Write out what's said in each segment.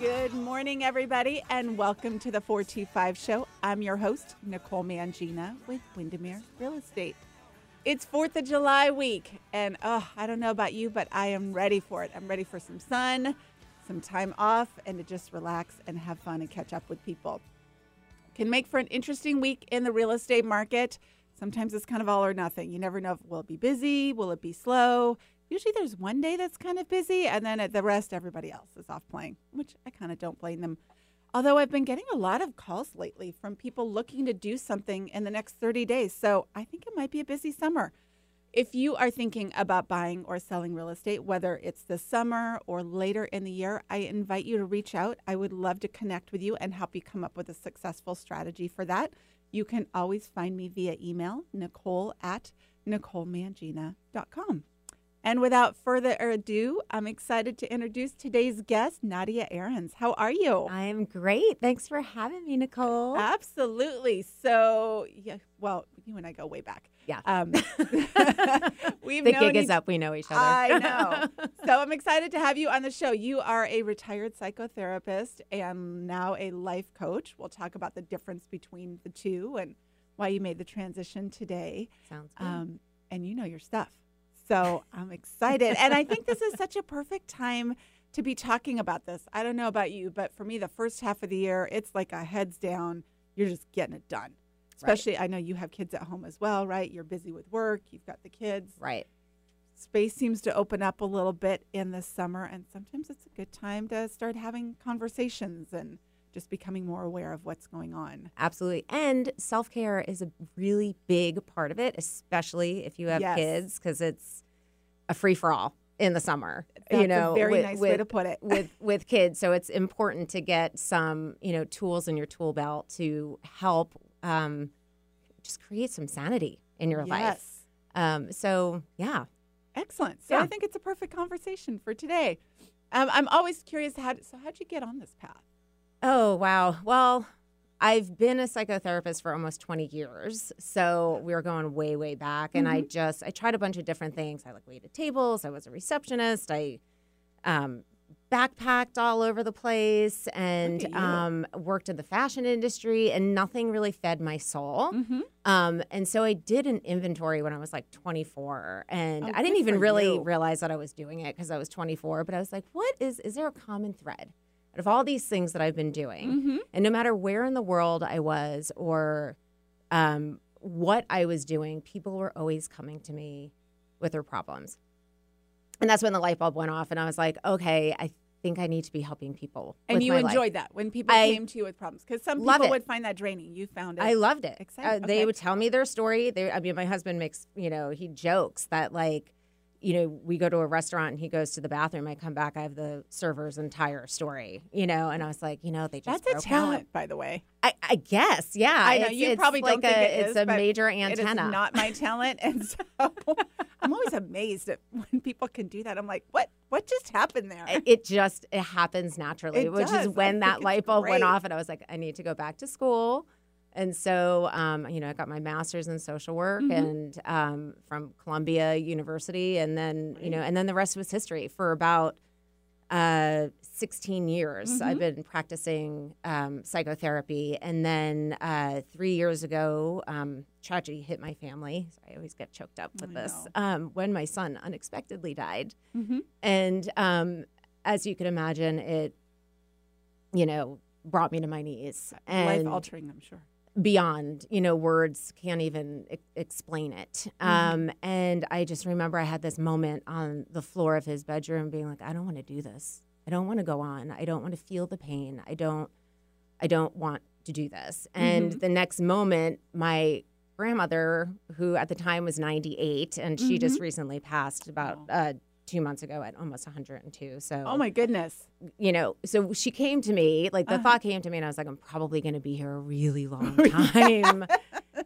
Good morning, everybody, and welcome to the 425 show. I'm your host, Nicole Mangina with Windermere Real Estate. It's 4th of July week, and oh, I don't know about you, but I am ready for it. I'm ready for some sun, some time off, and to just relax and have fun and catch up with people. Can make for an interesting week in the real estate market. Sometimes it's kind of all or nothing. You never know if will it be busy, will it be slow. Usually there's one day that's kind of busy, and then at the rest, everybody else is off playing, which I kind of don't blame them. Although I've been getting a lot of calls lately from people looking to do something in the next 30 days. So I think it might be a busy summer. If you are thinking about buying or selling real estate, whether it's this summer or later in the year, I invite you to reach out. I would love to connect with you and help you come up with a successful strategy for that. You can always find me via email, nicole at nicolemangina.com. And without further ado, I'm excited to introduce today's guest, Nadia Ahrens. How are you? I'm great. Thanks for having me, Nicole. Absolutely. So, yeah, well, you and I go way back. Yeah. Um, we've the known gig is up. We know each other. I know. so I'm excited to have you on the show. You are a retired psychotherapist and now a life coach. We'll talk about the difference between the two and why you made the transition today. Sounds good. Um, and you know your stuff. So I'm excited. and I think this is such a perfect time to be talking about this. I don't know about you, but for me, the first half of the year, it's like a heads down. You're just getting it done. Especially, I know you have kids at home as well, right? You're busy with work, you've got the kids. right. Space seems to open up a little bit in the summer, and sometimes it's a good time to start having conversations and just becoming more aware of what's going on. Absolutely. And self care is a really big part of it, especially if you have Yes. kids, because it's a free for all in the summer. That's you know, a very with, nice with, way to put it. with with kids. So it's important to get some, you know, tools in your tool belt to help um, just create some sanity in your life. yes. Um, so yeah, Excellent. So I think it's a perfect conversation for today. Um, I'm always curious how. So how'd you get on this path? Oh, wow. Well, I've been a psychotherapist for almost 20 years. So we are going way, way back. And I just, I tried a bunch of different things. I like waited tables. I was a receptionist. I um, backpacked all over the place and um, worked in the fashion industry, and nothing really fed my soul. Mm-hmm. Um, and so I did an inventory when I was like 24, and Oh, I didn't even really you. realize that I was doing it because I was 24. But I was like, what is, is there a common thread of all these things that I've been doing? Mm-hmm. And no matter where in the world I was or um, what I was doing, people were always coming to me with their problems. And that's when the light bulb went off, and I was like, okay, I think I need to be helping people. And with you my life. enjoyed that when people I came to you with problems because some people it. would find that draining. You found it. I loved it. Exciting. Uh, They would tell me their story. They, I mean, my husband makes, you know, he jokes that like, you know, we go to a restaurant and he goes to the bathroom. I come back, I have the server's entire story, you know, and I was like, you know, they just That's a talent, up. by the way. I, I guess, yeah. I know It's- you it's probably like don't think a, it it's is, a major It is antenna. not my talent, and so I'm always amazed at when people can do that. I'm like, what? What just happened there? It- it just it happens naturally, It which does. Is when think that light bulb great. went off, and I was like, I need to go back to school. And so, um, you know, I got my master's in social work Mhm. and um, from Columbia University, and then you know, and then the rest was history. For about uh, 16 years, I've been practicing um, psychotherapy, and then uh, three years ago, um, tragedy hit my family. So I always get choked up with this. Um, when my son unexpectedly died. Mhm. And um, as you can imagine, it, you know, brought me to my knees Life altering, I'm sure. Beyond, you know, words can't even e- explain it. Mm-hmm. Um, and I just remember I had this moment on the floor of his bedroom being like, I don't want to do this. I don't want to go on. I don't want to feel the pain. I don't, I don't want to do this. And Mm-hmm. the next moment, my grandmother, who at the time was 98, and she just recently passed about Oh. uh, two months ago at almost 102. So, Oh my goodness. you know, so she came to me, like the Uh-huh. thought came to me, and I was like, I'm probably going to be here a really long time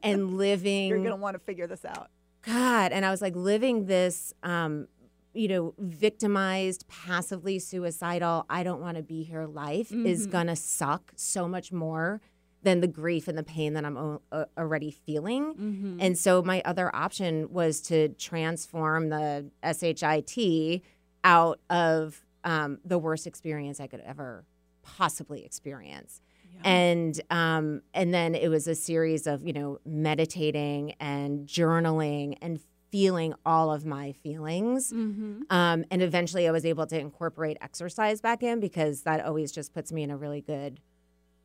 and living. You're gonna want to figure this out. God. And I was like living this, um, you know, victimized, passively suicidal, I don't want to be here life is Mhm. going to suck so much more than the grief and the pain that I'm o- already feeling. Mm-hmm. And so my other option was to transform the SHIT out of um, the worst experience I could ever possibly experience. Yeah. And um, and then it was a series of you know meditating and journaling and feeling all of my feelings. Mm-hmm. Um, and eventually, I was able to incorporate exercise back in because that always just puts me in a really good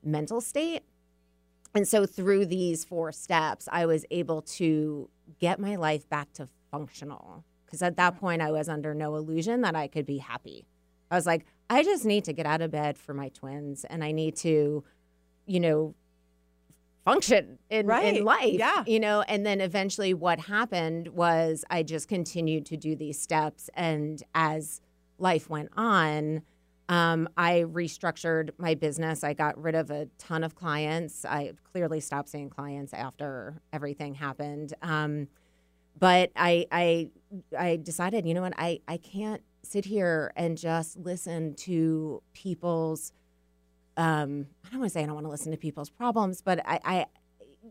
mental state. And so, through these four steps, I was able to get my life back to functional. Because at that point, I was under no illusion that I could be happy. I was like, I just need to get out of bed for my twins and I need to, you know, function in, Right. in life. Yeah. You know, and then eventually what happened was I just continued to do these steps. And as life went on, um, I restructured my business. I got rid of a ton of clients. I clearly stopped seeing clients after everything happened. Um, but I, I, I decided, you know what, I, I can't sit here and just listen to people's. Um, I don't want to say I don't want to listen to people's problems, but I, I,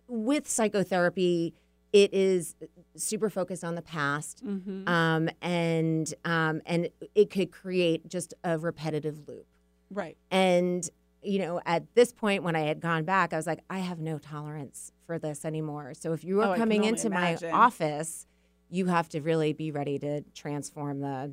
with psychotherapy, it is super focused on the past, Mm-hmm. um, and um, and it could create just a repetitive loop. right. And, you know, at this point, when I had gone back, I was like, I have no tolerance for this anymore. So if you Oh, are can coming into imagine. my office, you have to really be ready to transform the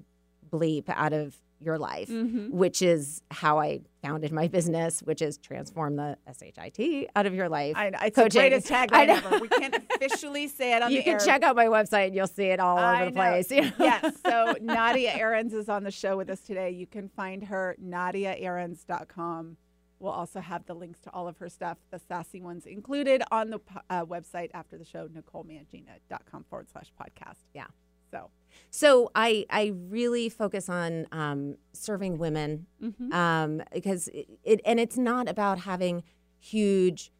bleep out of your life, Mm-hmm. which is how I founded my business, which is transform the SHIT out of your life. I, it's Coaching. the greatest tagline ever. We can't officially say it on you the You can air. check out my website and you'll see it all I over the know. place. you know? yes. So Nadia Ahrens is on the show with us today. You can find her nadiaahrens.com. We'll also have the links to all of her stuff, the sassy ones included on the uh, website after the show, NicoleMangina.com forward slash podcast. Yeah. So, So I I really focus on um, serving women mhm. um, because it, it and it's not about having huge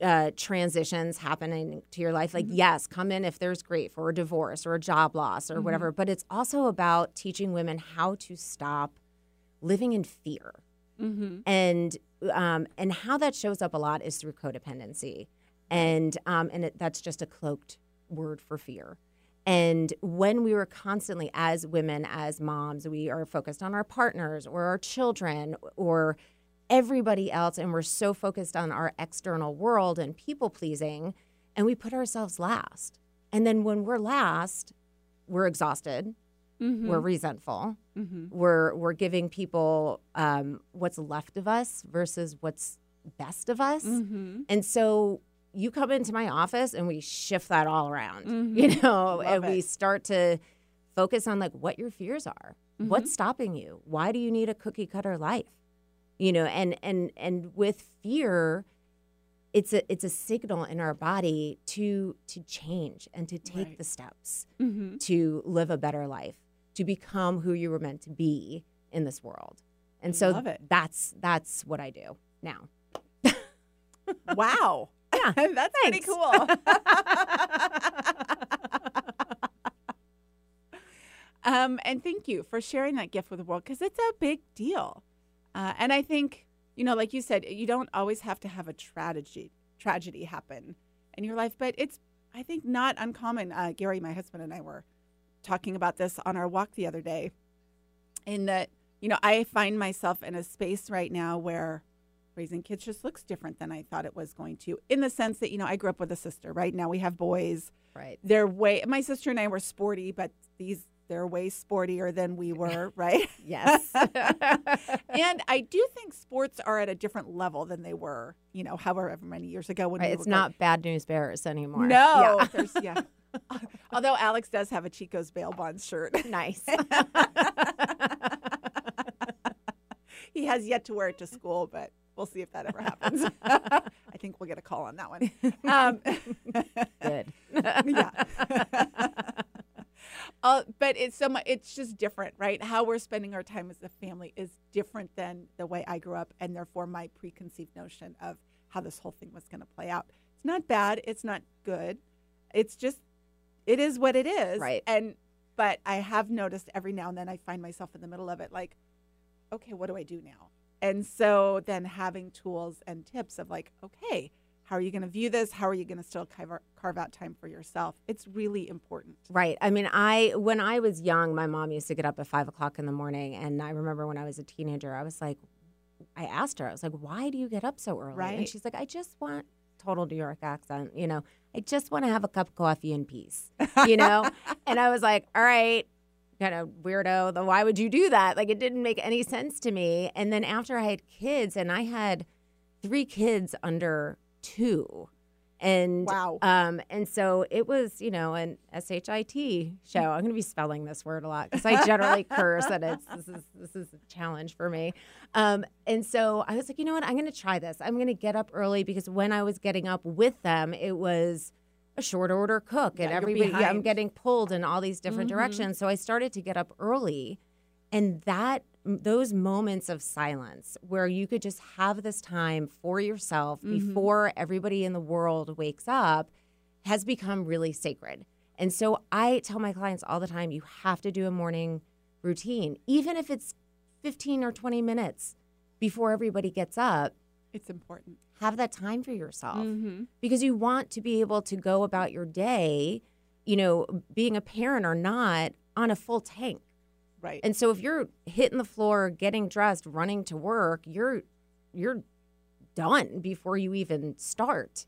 uh, transitions happening to your life. Like yes, come in if there's grief or a divorce or a job loss or whatever, but it's also about teaching women how to stop living in fear Mhm. and um, and how that shows up a lot is through codependency, and um, and it, that's just a cloaked word for fear. And when we were constantly, as women, as moms, we are focused on our partners or our children or everybody else, and we're so focused on our external world and people pleasing, and we put ourselves last. And then when we're last, we're exhausted, Mhm. we're resentful, Mhm. we're we're giving people um, what's left of us versus what's best of us, Mhm. and so you come into my office and we shift that all around, Mhm. you know, Love and we start to focus on like what your fears are, Mm-hmm. what's stopping you, why do you need a cookie cutter life, you know, and and and with fear. It's a it's a signal in our body to to change and to take Right. the steps Mhm. to live a better life, to become who you were meant to be in this world. And so it. that's that's what I do now. Wow. Yeah, That's pretty cool. um, and thank you for sharing that gift with the world because it's a big deal. Uh, and I think, you know, like you said, you don't always have to have a tragedy tragedy happen in your life, but it's I think not uncommon. Uh, Gary, my husband, and I were talking about this on our walk the other day. In that, you know, I find myself in a space right now where raising kids just looks different than I thought it was going to. In the sense that, you know, I grew up with a sister. Right now we have boys. Right. They're way. My sister and I were sporty, but these they're way sportier than we were. Right. Yes. and I do think sports are at a different level than they were, you know, however many years ago when Right, we it's were going- not bad news bears anymore. No, Yeah. there's yeah. Although Alex does have a Chico's bail bonds shirt. nice. he has yet to wear it to school, but we'll see if that ever happens. I think we'll get a call on that one. Um, Good. yeah. uh, but it's so much. It's just different, right? How we're spending our time as a family is different than the way I grew up, and therefore my preconceived notion of how this whole thing was going to play out. It's not bad. It's not good. It's just, it is what it is. Right. And but I have noticed every now and then I find myself in the middle of it, like, okay, what do I do now? And so then having tools and tips of like, okay, how are you going to view this? How are you going to still carve, carve out time for yourself? It's really important. Right. I mean, I when I was young, my mom used to get up at five o'clock in the morning, and I remember when I was a teenager, I was like, I asked her, I was like, why do you get up so early? Right. And she's like, I just want total New York accent, you know, I just want to have a cup of coffee in peace, you know? and I was like, all right, kind of weirdo. Then why would you do that? Like it didn't make any sense to me. And then after I had kids, and I had three kids under two, and Wow. um, and so it was, you know, an shit show. I'm going to be spelling this word a lot because I generally curse, and it's this is this is a challenge for me. Um, and so I was like, you know what? I'm going to try this. I'm going to get up early because when I was getting up with them, it was a short order cook, and Yeah, you're everybody, yeah, I'm getting pulled in all these different Mhm. directions. So I started to get up early, and that those moments of silence where you could just have this time for yourself Mhm. before everybody in the world wakes up has become really sacred. And so I tell my clients all the time you have to do a morning routine, even if it's 15 or 20 minutes before everybody gets up. It's important. Have that time for yourself Mm-hmm. because you want to be able to go about your day, you know, being a parent or not, on a full tank. Right. And so if you're hitting the floor, getting dressed, running to work, you're you're done before you even start.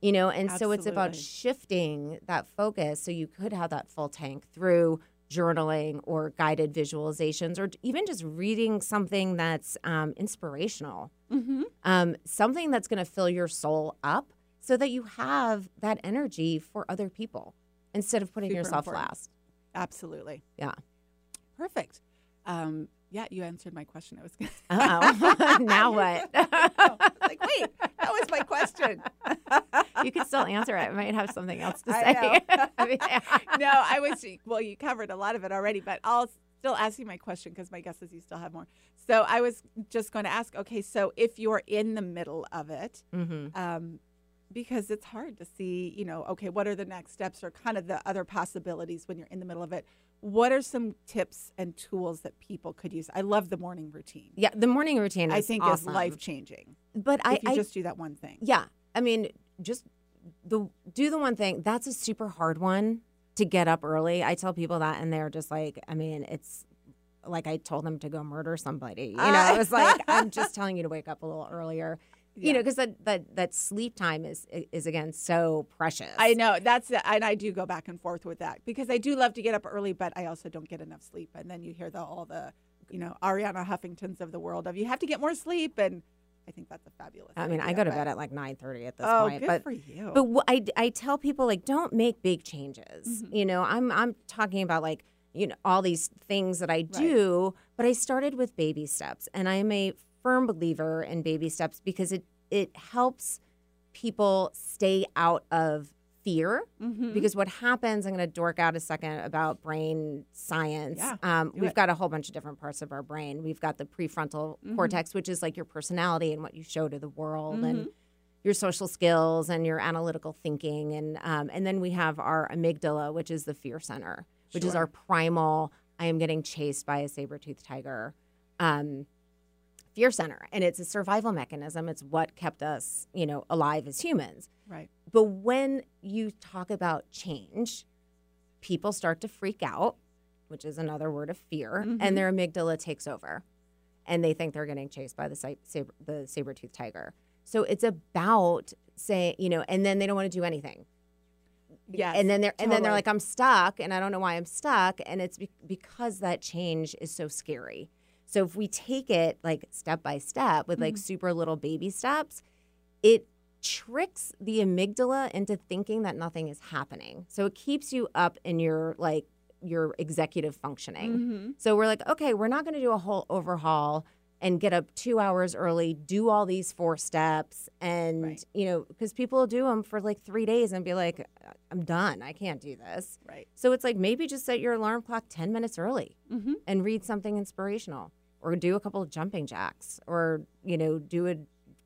You know, and so it's about shifting that focus so you could have that full tank through journaling or guided visualizations or even just reading something that's um, inspirational, mm-hmm. um, something that's going to fill your soul up so that you have that energy for other people instead of putting Super yourself important. last. Absolutely. Yeah. Perfect. Um, yeah, you answered my question. I was Uh oh. now what? like, wait, that was my question. you could still answer it. I might have something else to say. I mean, no, I was well. You covered a lot of it already, but I'll still ask you my question because my guess is you still have more. So I was just going to ask. Okay, so if you're in the middle of it, Mhm. um, because it's hard to see, you know, okay, what are the next steps or kind of the other possibilities when you're in the middle of it? What are some tips and tools that people could use? I love the morning routine. Yeah, the morning routine is I think awesome. is life changing. But I, you I just do that one thing. yeah, I mean, just the do the one thing. That's a super hard one to get up early. I tell people that, and they're just like, I mean, it's like I told them to go murder somebody. You ah. know, I was like, I'm just telling you to wake up a little earlier. You know, because that, that that sleep time is is again so precious. I know that's and I do go back and forth with that because I do love to get up early, but I also don't get enough sleep. And then you hear the all the, you know, Arianna Huffingtons of the world of you have to get more sleep, and I think that's a fabulous. I mean, I go to but- bed at like 9:30 at this Oh, point, good but for you. But wh- I, I tell people like don't make big changes. Mhm. You know, I'm I'm talking about like you know all these things that I do, but I started with baby steps, and I'm a firm believer in baby steps because it it helps people stay out of fear. Mhm. Because what happens, I'm going to dork out a second about brain science. Yeah, um, we've it. got a whole bunch of different parts of our brain. We've got the prefrontal Mhm. cortex, which is like your personality and what you show to the world, Mm-hmm. and your social skills and your analytical thinking, and um, and then we have our amygdala, which is the fear center, which is our primal. I am getting chased by a saber toothed tiger. Um, fear center and it's a survival mechanism it's what kept us you know alive as humans right. but when you talk about change, people start to freak out, which is another word of fear, Mhm. and their amygdala takes over, and they think they're getting chased by the saber, the saber tooth tiger. So it's about saying, you know, and then they don't want to do anything. Yes. and then they're and then they're like, I'm stuck, and I don't know why I'm stuck, and it's be- because that change is so scary. So if we take it like step by step with like Mhm. super little baby steps, it tricks the amygdala into thinking that nothing is happening. So it keeps you up in your like your executive functioning. Mhm. So we're like, okay, we're not going to do a whole overhaul and get up two hours early, do all these four steps, and Right. you know, because people do them for like three days and be like, I'm done, I can't do this. Right. So it's like maybe just set your alarm clock ten minutes early Mm-hmm. and read something inspirational, or do a couple of jumping jacks, or you know, do a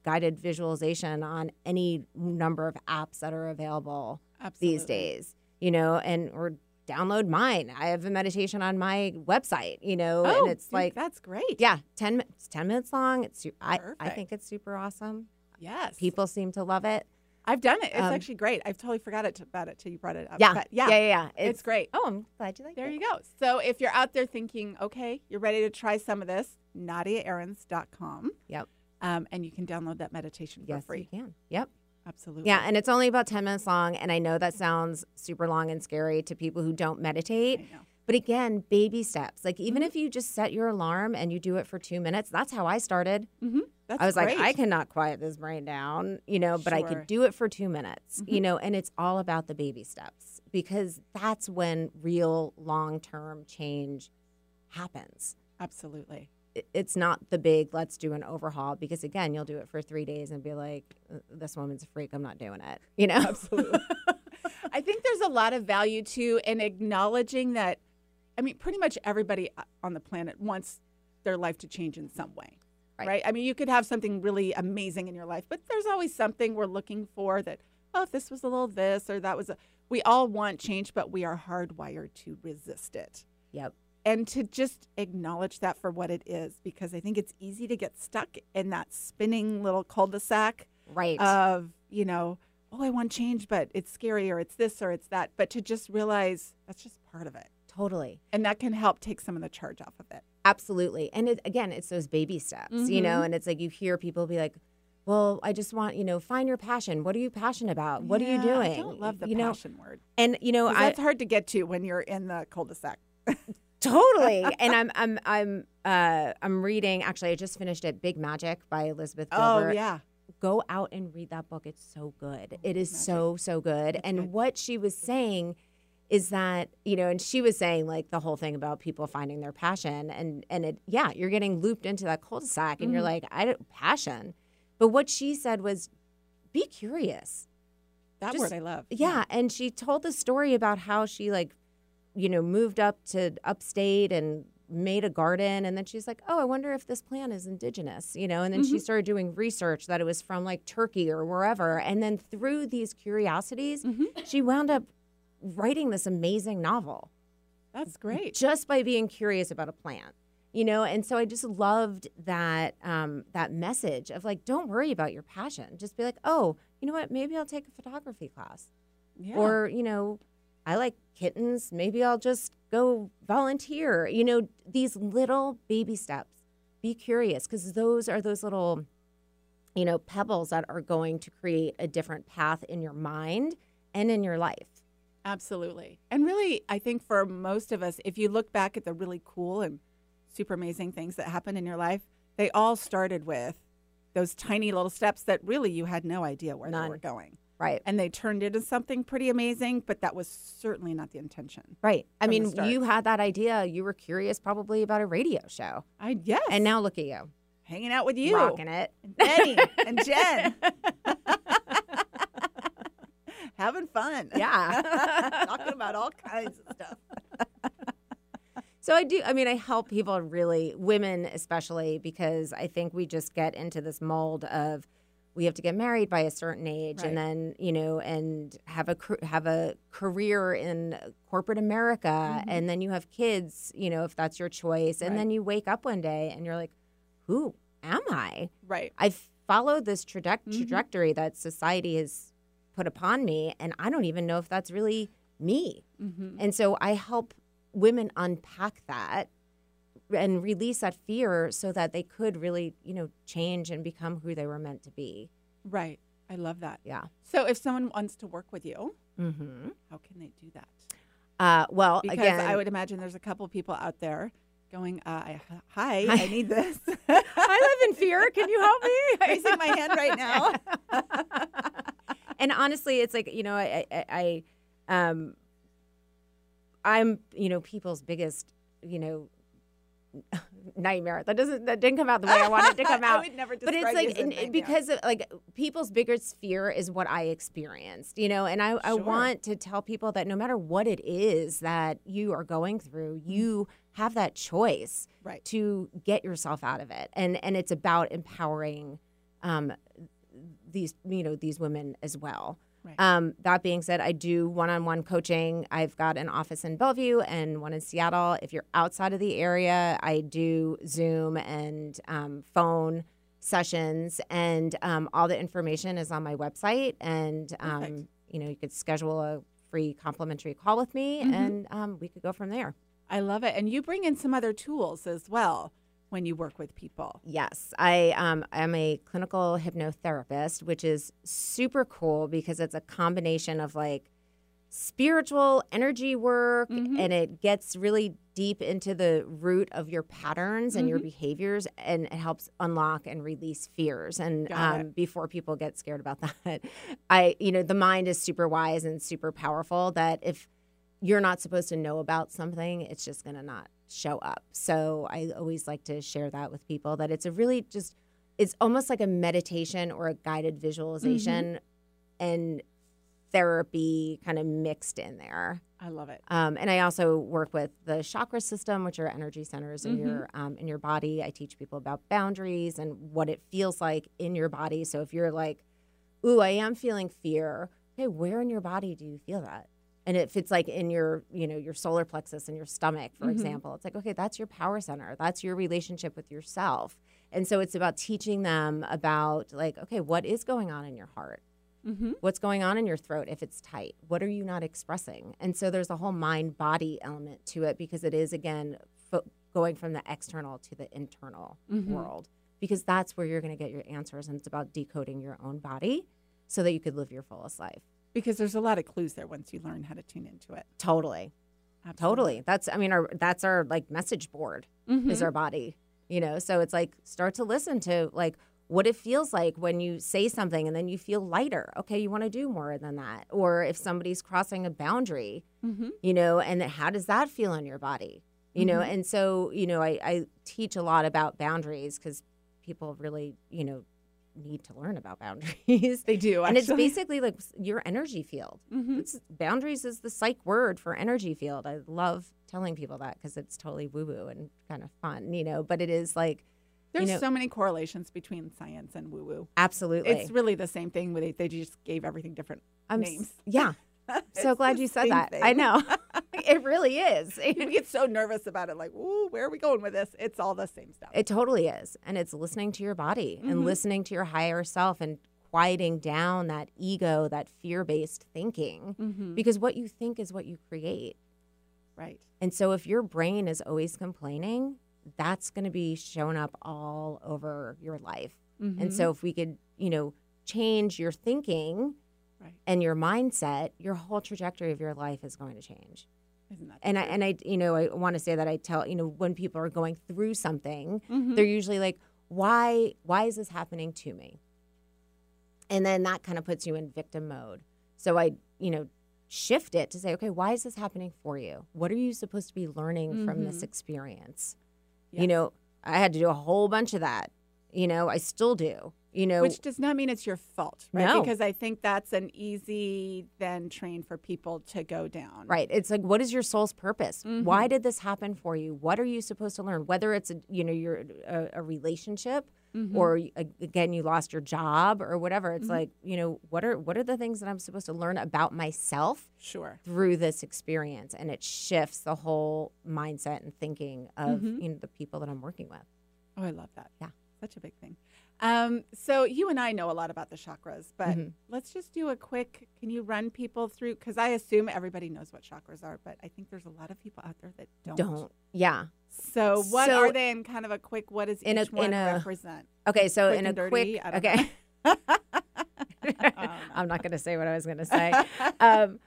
guided visualization on any number of apps that are available Absolutely. these days, you know, and or download mine. I have a meditation on my website, you know, Oh, and it's dude, like, that's great. yeah, 10, it's 10 minutes long. It's, su- I, I think it's super awesome. Yes. People seem to love it. I've done it. It's Um, actually great. I've totally forgot it about it till you brought it up. Yeah. But yeah. yeah. Yeah. Yeah. It's, great. oh, I'm glad you like it. There it. you go. So if you're out there thinking, okay, you're ready to try some of this, nadiaahrens.com. Yep. Um, and you can download that meditation for Yes, free. you can. Yep. Absolutely. Yeah, and it's only about 10 minutes long. And I know that sounds super long and scary to people who don't meditate. But again, baby steps. Like, even Mm-hmm. if you just set your alarm and you do it for two minutes, that's how I started. Mm-hmm. I was great. like, I cannot quiet this brain down, you know, but I could do it for two minutes, Mm-hmm. you know, and it's all about the baby steps because that's when real long term change happens. Absolutely. It's not the big, let's do an overhaul because again, you'll do it for three days and be like, "Uh, this woman's a freak. I'm not doing it, you know? Absolutely. I think there's a lot of value too in acknowledging that. I mean, pretty much everybody uh, on the planet wants their life to change in some way, Right. right? I mean, you could have something really amazing in your life, but there's always something we're looking for that. Oh, if this was a little this or that was a. We all want change, but we are hardwired to resist it. yep. and to just acknowledge that for what it is because i think it's easy to get stuck in that spinning little cul-de-sac Right. of you know oh i want change but it's scary or it's this or it's that but to just realize that's just part of it totally. and that can help take some of the charge off of it Absolutely. And it, again, it's those baby steps, you know, and it's like you hear people be like, well, I just want, you know, find your passion. What are you passionate about? What are you doing? i don't love the you know, passion word and you know, I that's hard to get to when you're in the cul-de-sac totally. and I'm, I'm, I'm, uh, I'm reading. Actually, I just finished it, Big Magic by Elizabeth Gilbert. oh yeah Go out and read that book. It's so good. It is so, so good. And what she was saying is that you know and she was saying like the whole thing about people finding their passion and and it yeah you're getting looped into that cul-de-sac and you're Mhm. like i don't passion. But what she said was be curious. That Just- word i love. Yeah and she told the story about how she like you know moved up to upstate and made a garden and then she's like oh i wonder if this plant is indigenous you know and then she started doing research that it was from like turkey or wherever and then through these curiosities Mhm. she wound up writing this amazing novel. That's great. Just by being curious about a plant you know? And so i just loved that um, that message of like don't worry about your passion. Just be like oh you know what? Maybe i'll take a photography class. Yeah. or you know i like kittens. Maybe i'll just go volunteer. You know these little baby steps. Be curious because those are those little you know pebbles that are going to create a different path in your mind and in your life Absolutely. And really, I think for most of us, if you look back at the really cool and super amazing things that happened in your life, they all started with those tiny little steps that really you had no idea where they were going. right And they turned into something pretty amazing, but that was certainly not the intention. Right. I mean, you had that idea. You were curious probably about a radio show. I yes. And now look at you. hanging out with you. Rocking it. And Benny and Jen. Having fun. Yeah. Talking about all kinds of stuff. So I do, I mean, I help people really, women especially, because I think we just get into this mold of we have to get married by a certain age Right. and then, you know, and have a have a career in corporate America Mm-hmm. and then you have kids, you know, if that's your choice. And Right. then you wake up one day and you're like, who am I? Right. I followed this traje- Mhm. trajectory that society has put upon me, and I don't even know if that's really me. Mm-hmm. And so I help women unpack that and release that fear so that they could really, you know, change and become who they were meant to be. Right. I love that. Yeah. So if someone wants to work with you, Mm-hmm. how can they do that? Uh, well, Because again, I would imagine there's a couple people out there going, uh, I, "Hi, Hi. I need this." I live in fear. Can you help me? Raising my hand right now. and honestly, it's like you know, I, I, I, um, I'm you know people's biggest you know nightmare. That doesn't that didn't come out the way I wanted it to come I out. would never but it's like as a and- nightmare. because of, like people's biggest fear is what I experienced, you know, and I, I want to tell people that no matter what it is that you are going through, you have that choice Mm-hmm. Right. to get yourself out of it, and and it's about empowering um, these you know these women as well. Right. Um, that being said, I do one-on-one coaching. I've got an office in Bellevue and one in Seattle. If you're outside of the area, I do Zoom and um, phone sessions, and um, all the information is on my website. And um, you know, you could schedule a free complimentary call with me, Mhm. and um, we could go from there. I love it. And you bring in some other tools as well when you work with people. Yes, I um, am a clinical hypnotherapist, which is super cool because it's a combination of like spiritual energy work Mhm. and it gets really deep into the root of your patterns and your Mhm. behaviors and it helps unlock and release fears and um, before people get scared about that i you know the mind is super wise and super powerful that if you're not supposed to know about something it's just going to not show up so i always like to share that with people that it's a really just it's almost like a meditation or a guided visualization and therapy kind of mixed in there I love it. um, and I also work with the chakra system, which are energy centers in Mhm. your um, in your body. I teach people about boundaries and what it feels like in your body. So if you're like, "Ooh, I am feeling fear," okay, where in your body do you feel that? And if it's like in your, you know, your solar plexus and your stomach, for Mhm. example, it's like, okay, that's your power center. That's your relationship with yourself. And so it's about teaching them about like, okay, what is going on in your heart? Mm-hmm. what's going on in your throat if it's tight what are you not expressing and so there's a whole mind body element to it because it is again fo- going from the external to the internal Mhm. world because that's where you're going to get your answers and it's about decoding your own body so that you could live your fullest life Because there's a lot of clues there once you learn how to tune into it. totally totally that's i mean our that's our like message board Mhm. is our body you know so it's like start to listen to like what it feels like when you say something and then you feel lighter okay you want to do more than that or if somebody's crossing a boundary Mhm. you know and how does that feel in your body you know Mhm. and so you know i, I teach a lot about boundaries because people really you know need to learn about boundaries They do. and it's basically like your energy field Mhm. it's boundaries is the psych word for energy field i love telling people that because it's totally woo woo and kind of fun you know but it is like There's know- so many correlations between science and woo woo. absolutely It's really the same thing. Where they, they just gave everything different I'm names. yeah so glad you said that i know it really is you get so nervous about it, like, ooh, where are we going with this? It's all the same stuff. It totally is. And it's listening to your body Mhm. and listening to your higher self and quieting down that ego, that fear based thinking. Mhm. Because what you think is what you create. Right. And so if your brain is always complaining, that's going to be showing up all over your life. And Mhm. so if we could, you know, change your thinking right. and your mindset, your whole trajectory of your life is going to change. Isn't that And I and I you know, I want to say that I tell, you know, when people are going through something, Mhm. they're usually like why why is this happening to me and then that kind of puts you in victim mode so i you know shift it to say okay why is this happening for you what are you supposed to be learning from this Mhm. experience Yes. you know i had to do a whole bunch of that you know i still do you know Which does not mean it's your fault, right? No. Because I think that's an easy then train for people to go down. Right. It's like, what is your soul's purpose? Why Mhm. did this happen for you? What are you supposed to learn? Whether it's a, you know, you're a, a relationship, Mhm. or again, you lost your job, or whatever. It's Mhm. like, you know, what are what are the things that I'm supposed to learn about myself Sure. through this experience? And it shifts the whole mindset and thinking of Mhm. you know the people that I'm working with. Oh, I love that. Yeah. Such a big thing. Um, so you and I know a lot about the chakras, but Mhm. let's just do a quick. Can you run people through? Because I assume everybody knows what chakras are, but I think there's a lot of people out there that don't. Don't. Yeah. So what So- are they? In kind of a quick, what does In a- one in a- represent? Okay. So Quick in a dirty? quick. Okay. I'm not going to say what I was going to say. um,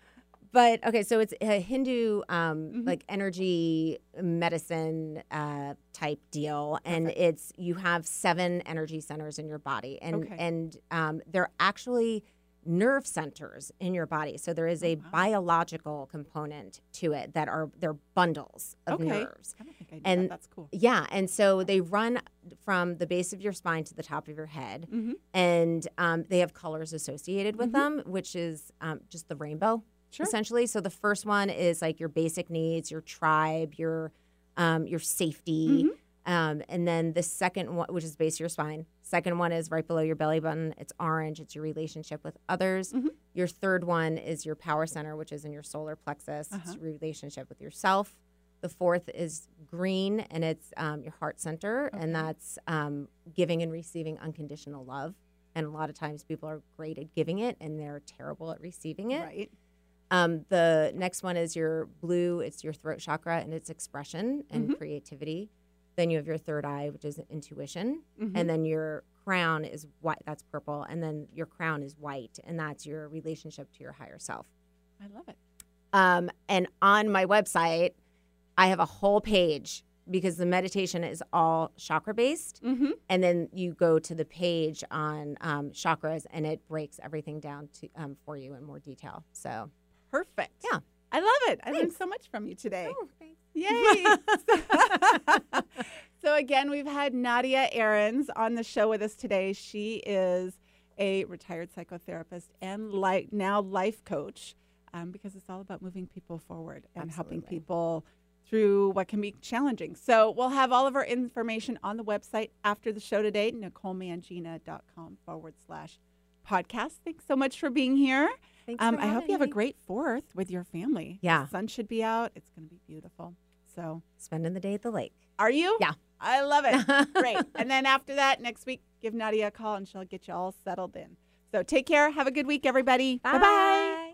but okay, so it's a Hindu um, Mhm. like energy medicine uh, type deal, and Perfect. it's you have seven energy centers in your body, and Okay. and um, they're actually nerve centers in your body. So there is a Oh, wow. biological component to it that are they're bundles of Okay. nerves. I don't think I And- that. That's cool. Yeah, and so they run from the base of your spine to the top of your head, Mm-hmm. and um, they have colors associated with Mhm. them, which is um, just the rainbow Sure. essentially. So the first one is like your basic needs, your tribe, your um, your safety, Mm-hmm. um, and then the second one, which is base of your spine. Second one is right below your belly button. It's orange. It's your relationship with others. Mhm. Your third one is your power center, which is in your solar plexus. Uh-huh. It's your relationship with yourself. The fourth is green, and it's um, your heart center, Okay. and that's um, giving and receiving unconditional love. And a lot of times people are great at giving it, and they're terrible at receiving it. Right. Um, the next one is your blue. It's your throat chakra and its expression and Mhm. creativity. Then you have your third eye, which is intuition, Mhm. and then your crown is white. That's purple, and then your crown is white, and that's your relationship to your higher self. I love it. Um, and on my website, I have a whole page because the meditation is all chakra based. Mm-hmm. And then you go to the page on um, chakras and it breaks everything down to um, for you in more detail. So, Perfect. Yeah. I love it. I learned so much from you today. oh, thanks. Yay! so again, we've had Nadia Ahrens on the show with us today. She is a retired psychotherapist and like now life coach, um, because it's all about moving people forward and helping people through what can be challenging. So we'll have all of our information on the website after the show today, NicoleMangina.com forward slash podcast. Thanks so much for being here. Thanks Um, for I hope having you have a great fourth with your family. Yeah. The sun should be out. It's going to be beautiful. So, spending the day at the lake. are you? Yeah. I love it. great. And then after that, next week, give Nadia a call and she'll get you all settled in. So, take care. Have a good week, everybody. Bye bye.